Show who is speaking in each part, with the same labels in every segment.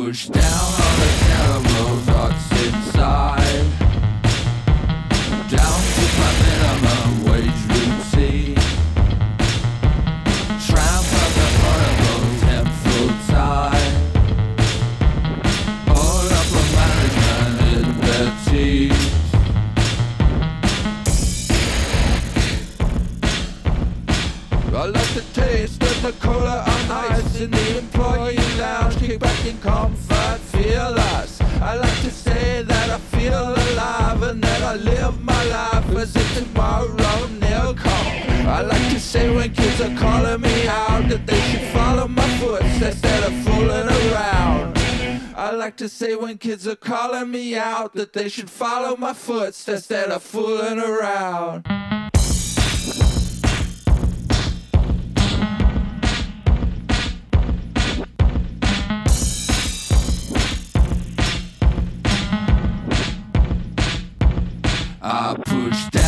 Speaker 1: push down to say when kids are calling me out that they should follow my footsteps instead of fooling around. I push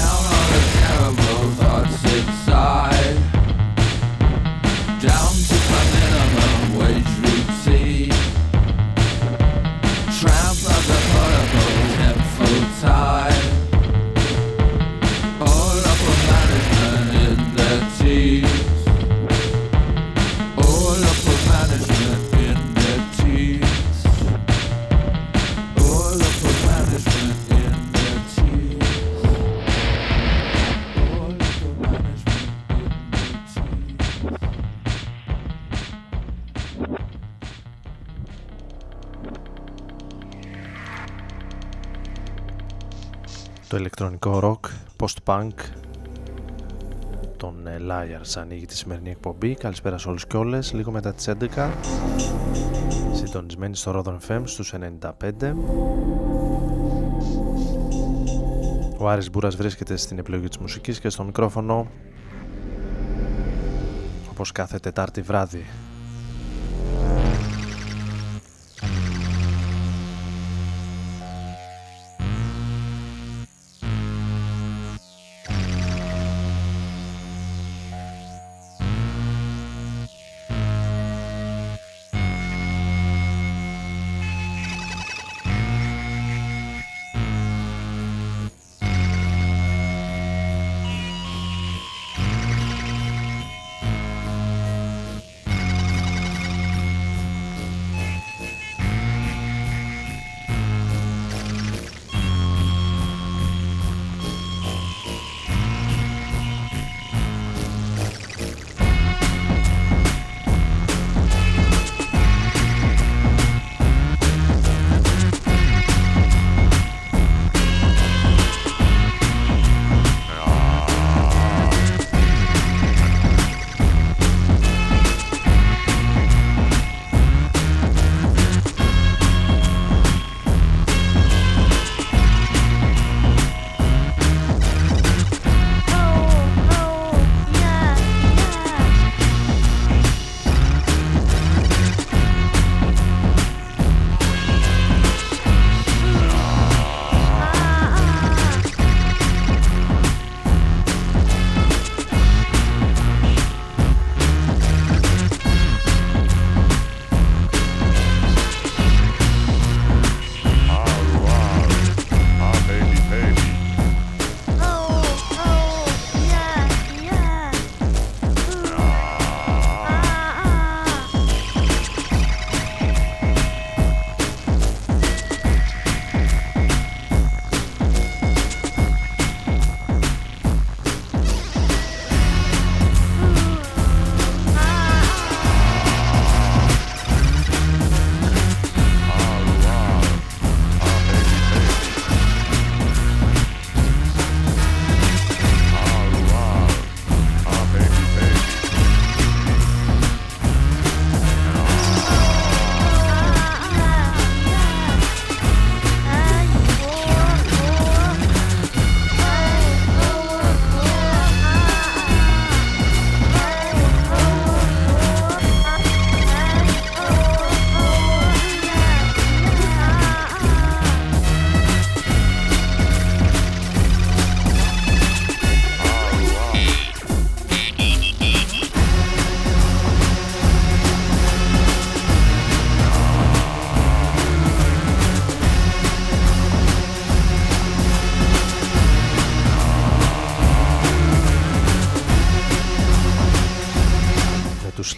Speaker 2: Το ηλεκτρονικό ροκ, post-punk, τον ε, Liars ανοίγει τη σημερινή εκπομπή. Καλησπέρα σε όλους και όλες, λίγο μετά τις 11. Συντονισμένοι στο Rodan FM στους 95. Ο Άρης Μπούρας βρίσκεται στην επιλογή της μουσικής και στο μικρόφωνο όπως κάθε Τετάρτη βράδυ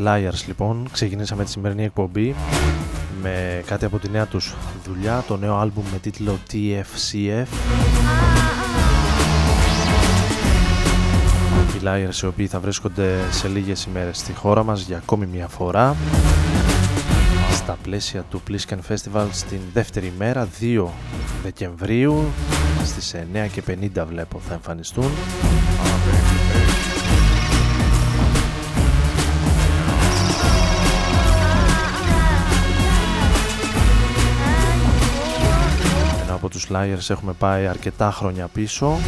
Speaker 2: τους Liars λοιπόν. Ξεκινήσαμε τη σημερινή εκπομπή με κάτι από τη νέα τους δουλειά το νέο άλμπουμ με τίτλο TFCF Οι Liars οι οποίοι θα βρίσκονται σε λίγες ημέρες στη χώρα μας για ακόμη μια φορά στα πλαίσια του Plisken Festival στην δεύτερη μέρα 2 Δεκεμβρίου στις 9.50 βλέπω θα εμφανιστούν τους Liars έχουμε πάει αρκετά χρόνια πίσω.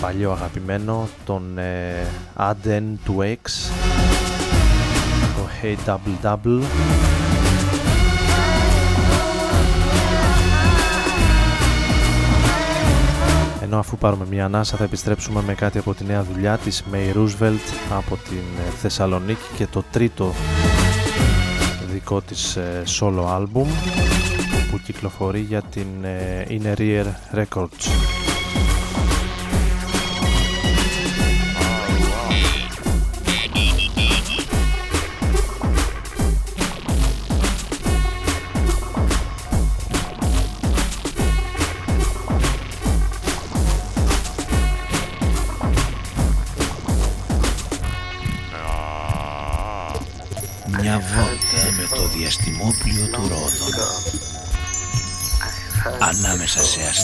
Speaker 2: Παλιό αγαπημένο τον ε, Aden 2X το Hey Double Double. Ενώ αφού πάρουμε μια ανάσα θα επιστρέψουμε με κάτι από τη νέα δουλειά της May Roosevelt από την ε, Θεσσαλονίκη και το τρίτο δικό της ε, solo album που κυκλοφορεί για την ε, Inner Ear Records.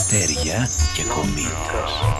Speaker 3: Αστέρια και κομήτες.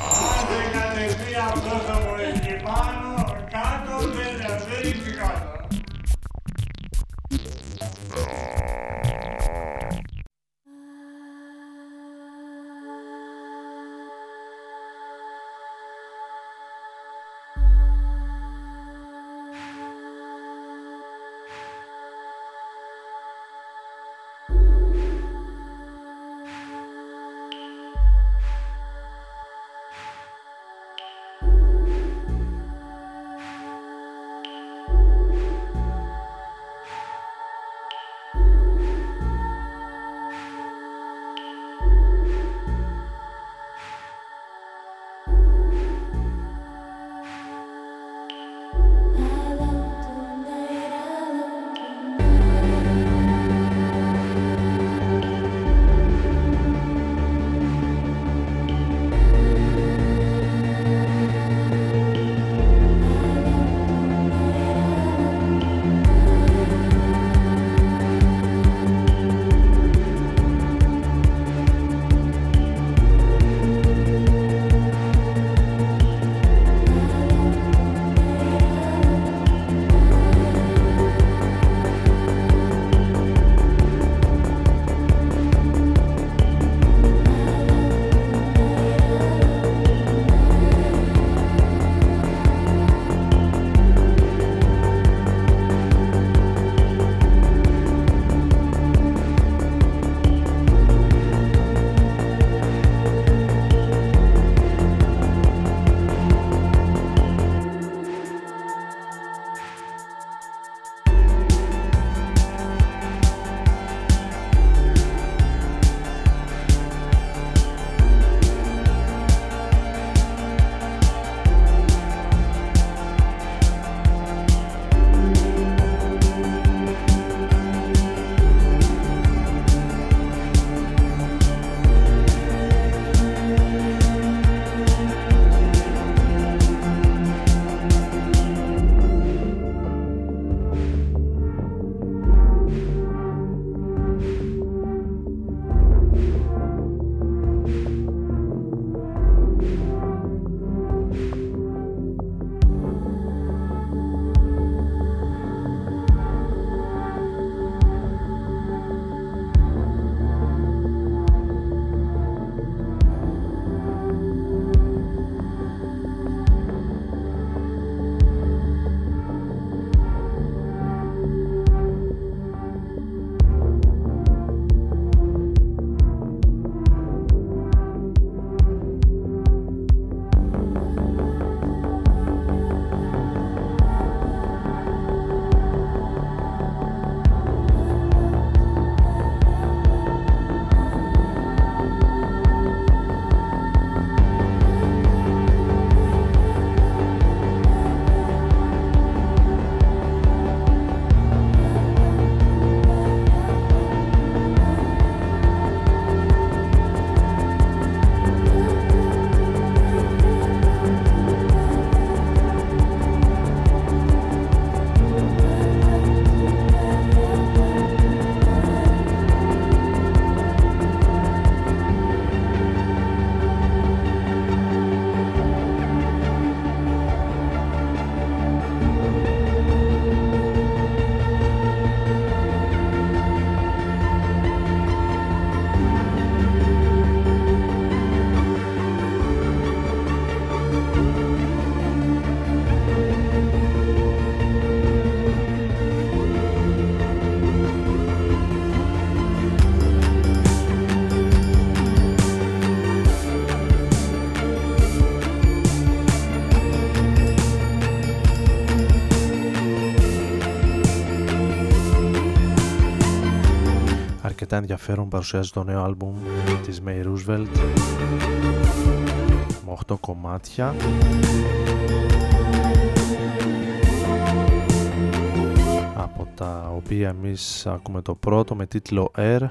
Speaker 4: Αρκετά ενδιαφέρον παρουσιάζει το νέο άλμπουμ της May Roosevelt. Με 8 κομμάτια. Από τα οποία εμείς ακούμε το πρώτο με τίτλο Air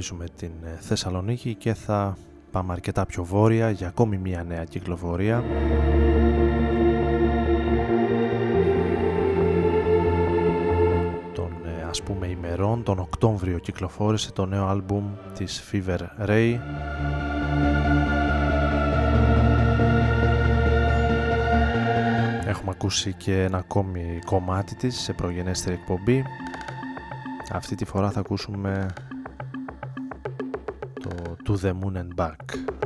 Speaker 4: αφήσουμε την ε, Θεσσαλονίκη και θα πάμε αρκετά πιο βόρεια για ακόμη μια νέα κυκλοφορία. Των ε, ας πούμε ημερών, τον Οκτώβριο κυκλοφόρησε το νέο άλμπουμ της Fever Ray Έχουμε ακούσει και ένα ακόμη κομμάτι της σε προγενέστερη εκπομπή αυτή τη φορά θα ακούσουμε to the moon and back.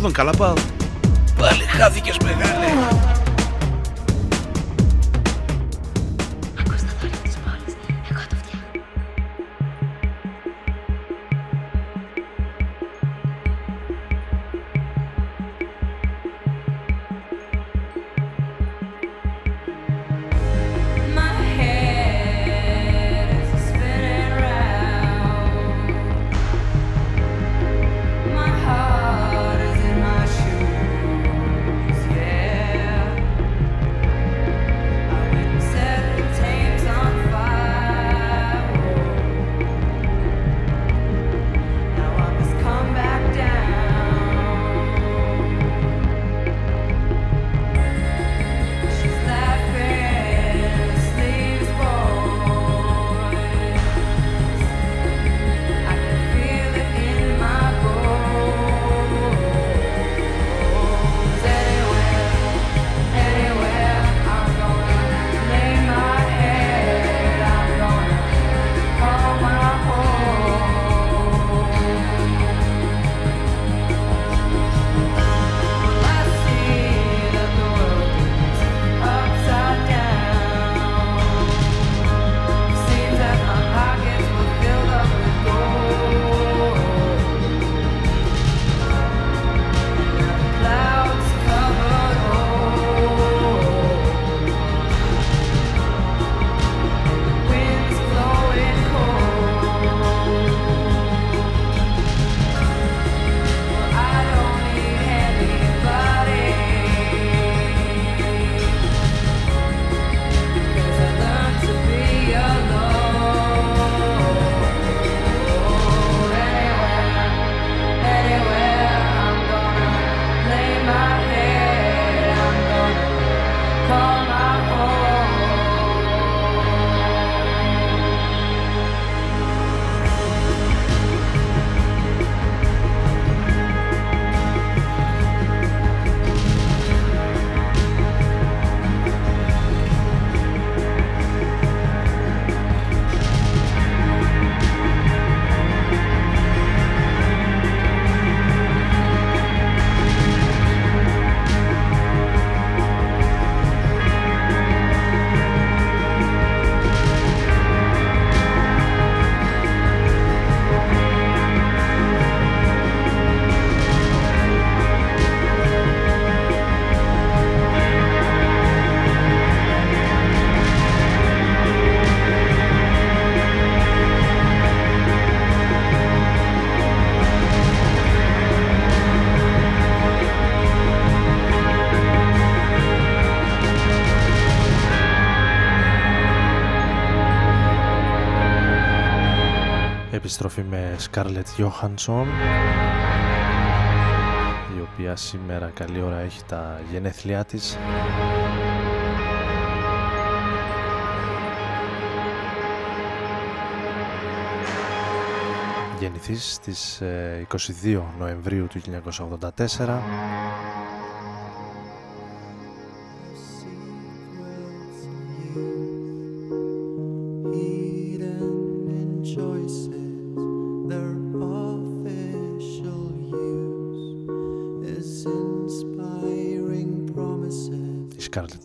Speaker 3: Για Ρόδον καλά πάω. Πάλι χάθηκες μεγάλε.
Speaker 2: Επιστροφή με Scarlett Johansson η οποία σήμερα καλή ώρα έχει τα γενέθλιά της. Γεννηθής στις 22 ε, Νοεμβρίου του 1984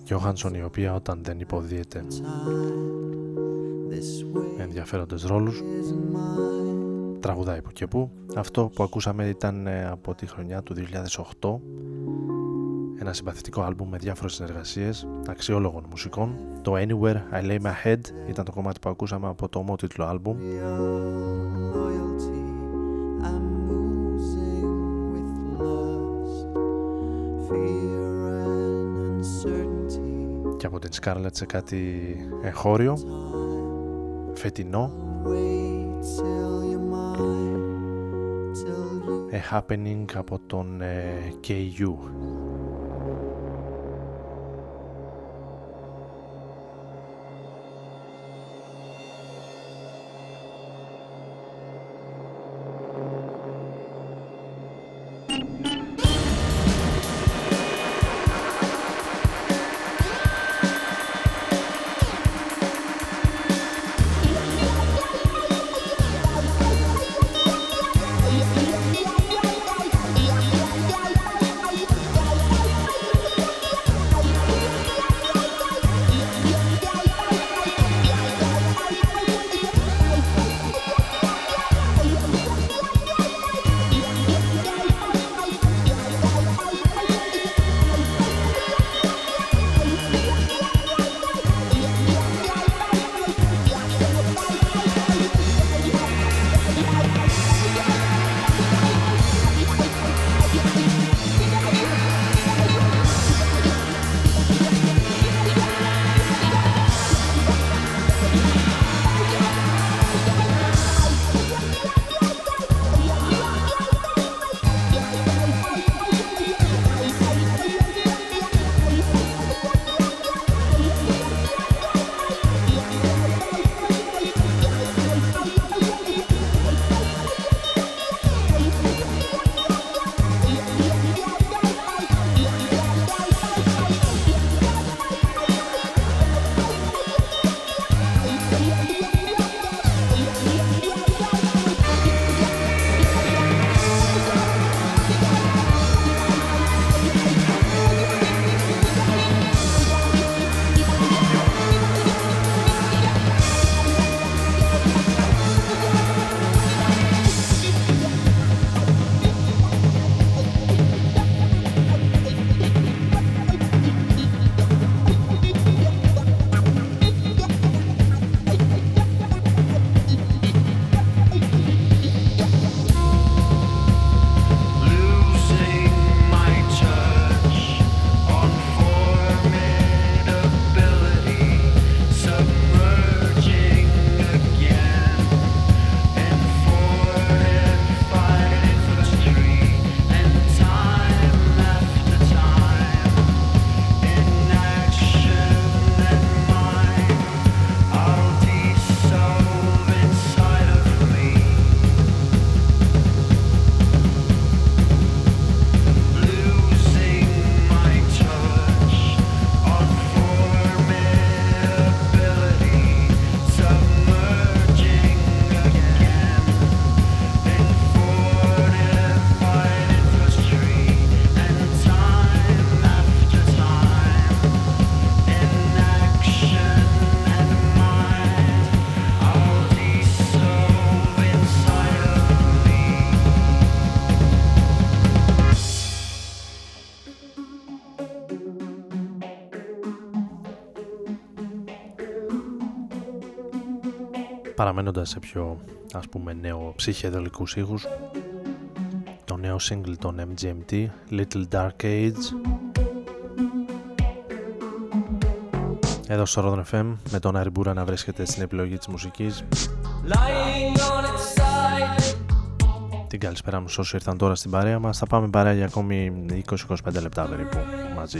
Speaker 2: Johansson η οποία όταν δεν υποδίεται ενδιαφέροντες ρόλους τραγουδάει που και που. Αυτό που ακούσαμε ήταν ε, από τη χρονιά του 2008 ένα συμπαθητικό άλμπουμ με διάφορες συνεργασίες αξιόλογων μουσικών. Το Anywhere I Lay My Head ήταν το κομμάτι που ακούσαμε από το ομότιτλο άλμπουμ από την Scarlett σε κάτι εγχώριο φετινό. A Happening από τον ε, KU
Speaker 3: παραμένοντας σε πιο ας πούμε νέο ψυχεδελικούς ήχους το νέο single των MGMT Little Dark Age. Εδώ στο Rodon FM με τον Άρη Μπούρα να βρίσκεται στην επιλογή της μουσικής. Την καλησπέρα μου όσοι ήρθαν τώρα στην παρέα μας. Θα πάμε παρέα για ακόμη 20-25 λεπτά περίπου μαζί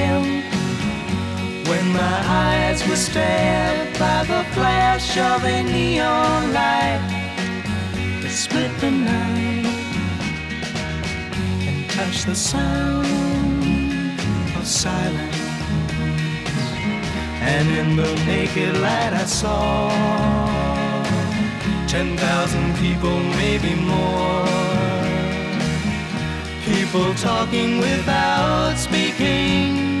Speaker 5: My eyes were stabbed by the flash of a neon light that split the night and touched the sound of silence. And in the naked light I saw ten thousand people, maybe more. People talking without speaking.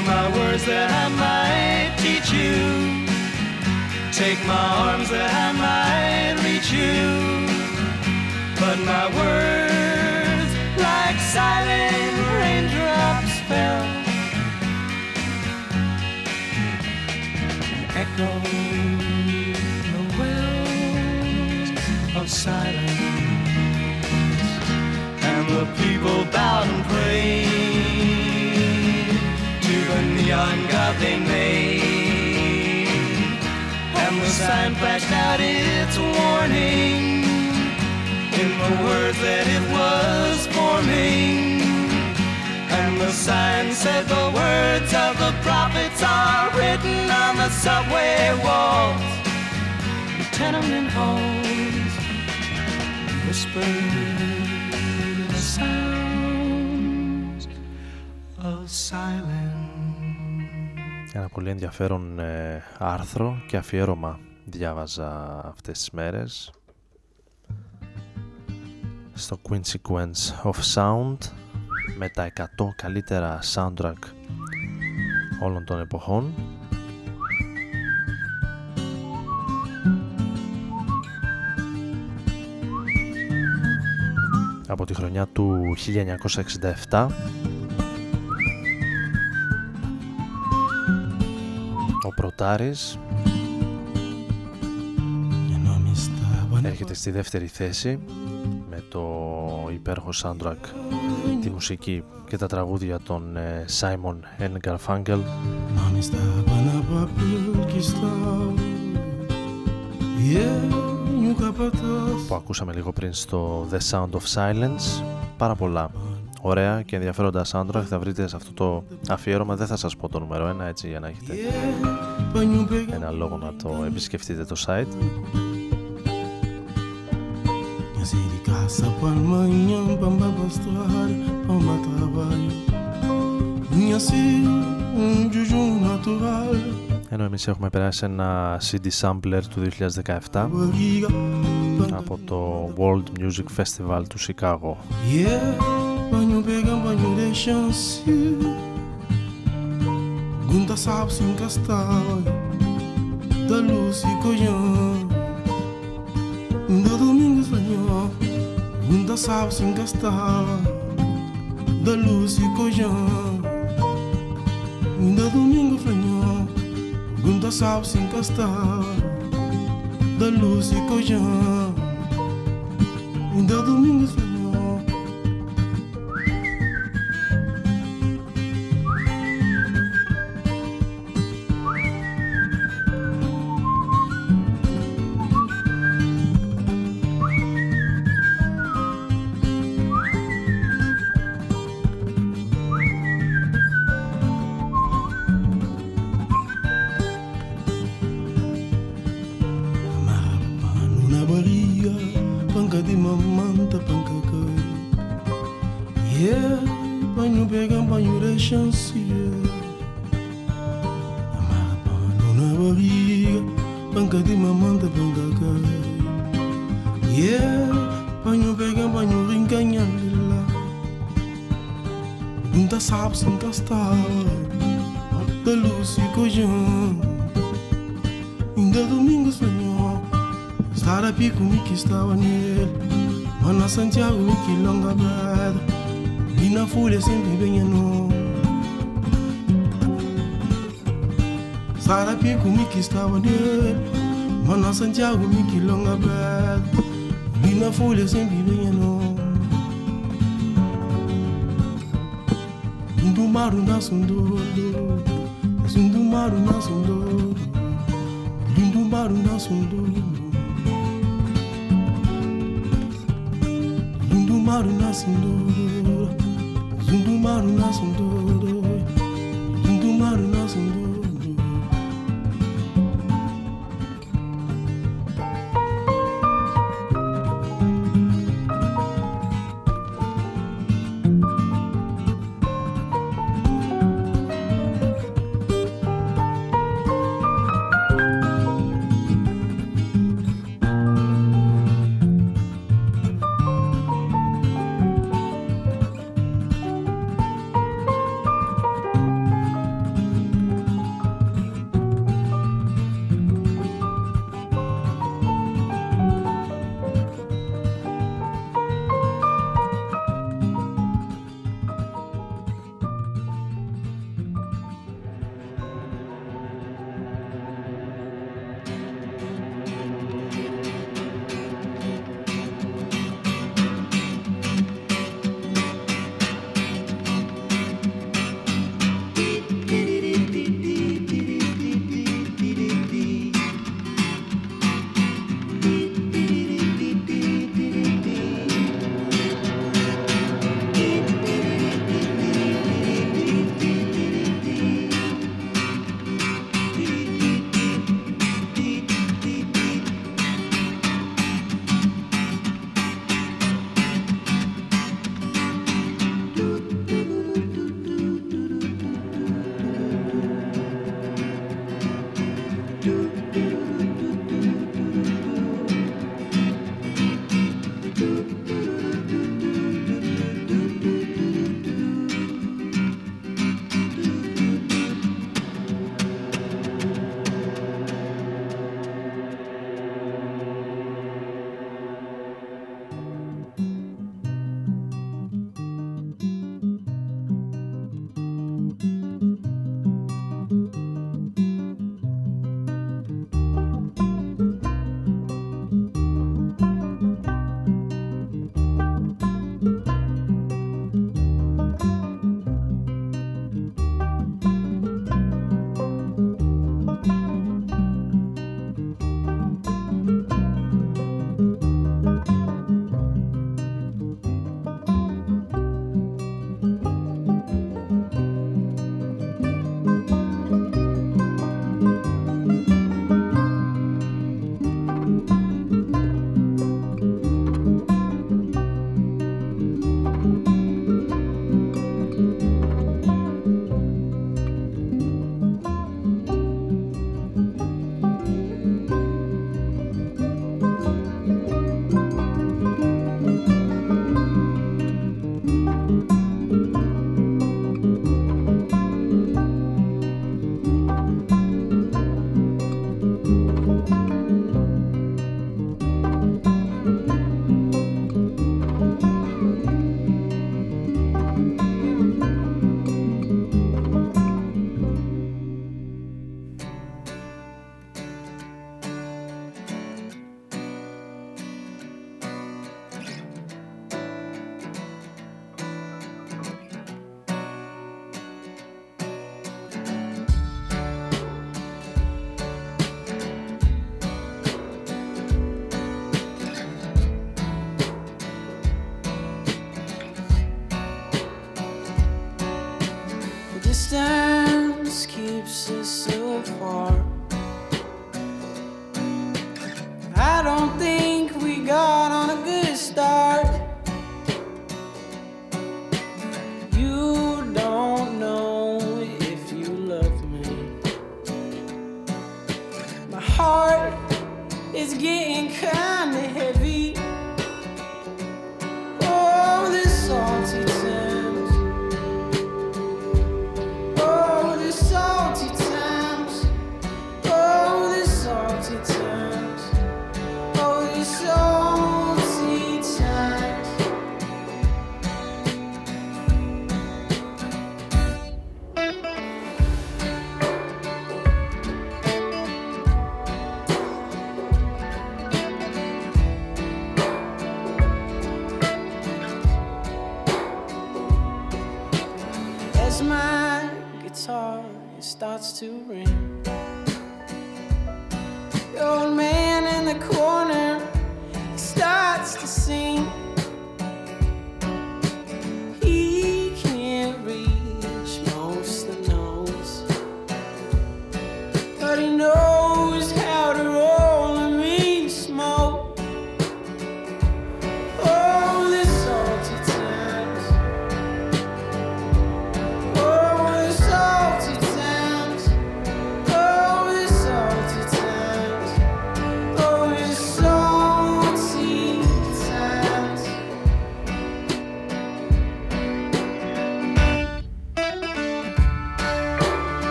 Speaker 5: My words that I might teach you. Take my arms that I might reach you. But my words, like silent raindrops, fell. Echoed the wells of silence. And the people bowed and prayed neon god they made. And the sign flashed out its warning in the words that it was forming. And the sign said the words of the prophets are written on the subway walls, the tenement halls, whispered the sounds of silence.
Speaker 2: Ένα πολύ ενδιαφέρον ε, άρθρο και αφιέρωμα διάβαζα αυτές τις μέρες. Στο Quintsequence of Sound με τα 100 καλύτερα soundtrack όλων των εποχών. Από τη χρονιά του 1967 Πρωτάρης. Έρχεται στη δεύτερη θέση με το υπέροχο soundtrack τη μουσική και τα τραγούδια των ε, Simon and Garfunkel που ακούσαμε λίγο πριν στο The Sound of Silence. Πάρα πολλά ωραία και ενδιαφέροντα soundtrack. Θα βρείτε σε αυτό το αφιέρωμα. Δεν θα σας πω το νούμερο 1 έτσι για να έχετε ένα λόγο να το επισκεφτείτε το site. Ενώ εμείς έχουμε περάσει ένα CD-sampler του 2017 από το World Music Festival του Chicago.
Speaker 6: Nunca sabe se encastar Da luz e colhão. Da domingo espanhol Nunca sabe se encastar Da luz e colhão. Da domingo espanhol Nunca sabe se encastar Da luz e colhão. Da domingo espanhol sempre bem a nu Sara pie ku mi ki stawa ne Mana Santiago mi ki longa bad Bina folha sempre bem a nu Sundu maru na sundu Sundu maru na sundu Sundu maru na sundu Sundu maru na sundu
Speaker 7: Bundu maru na sundu far. I don't think we got on a good start. You don't know if you love me. My heart is getting kinda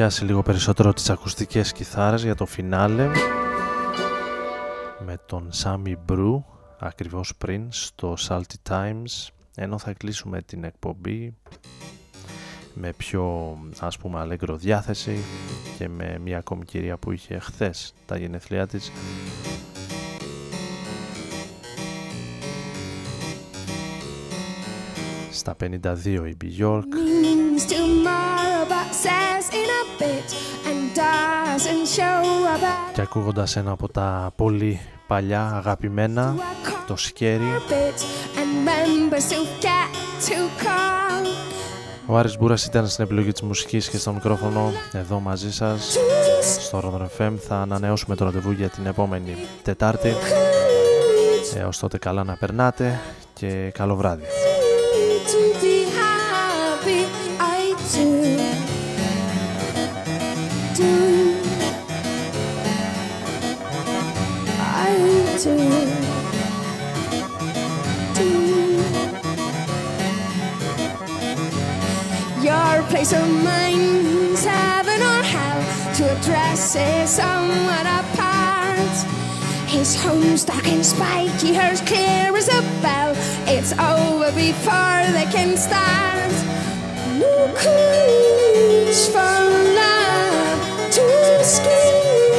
Speaker 2: πιάσει λίγο περισσότερο τις ακουστικές κιθάρες για το φινάλε με τον Sammy Brew ακριβώς πριν στο Salty Times. Ενώ θα κλείσουμε την εκπομπή με πιο ας πούμε αλέγκρο διάθεση και με μια ακόμη κυρία που είχε χθες τα γενεθλιά της. Στα 52 η Bjork
Speaker 8: means tomorrow, but says in a bit and doesn't show about
Speaker 2: και ακούγοντας ένα από τα πολύ παλιά αγαπημένα το Scary
Speaker 8: bit and members who get to call.
Speaker 2: Ο Άρης Μπούρας ήταν στην επιλογή της μουσικής και στο μικρόφωνο εδώ μαζί σας. Στο Rodon FM θα ανανεώσουμε το ραντεβού για την επόμενη Τετάρτη. Έως τότε καλά να περνάτε και καλό βράδυ
Speaker 8: do. Do. Your place of mind's heaven or hell to address is somewhat apart. His home's dark and spiky, hers clear as a bell. It's over before they can start. Look who's for love, too scared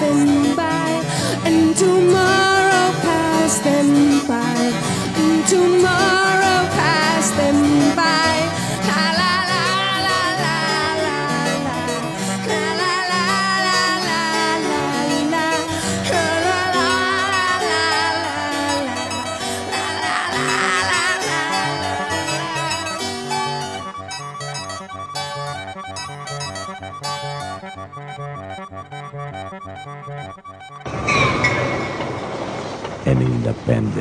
Speaker 8: Oh.
Speaker 9: Band,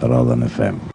Speaker 9: Roland FM.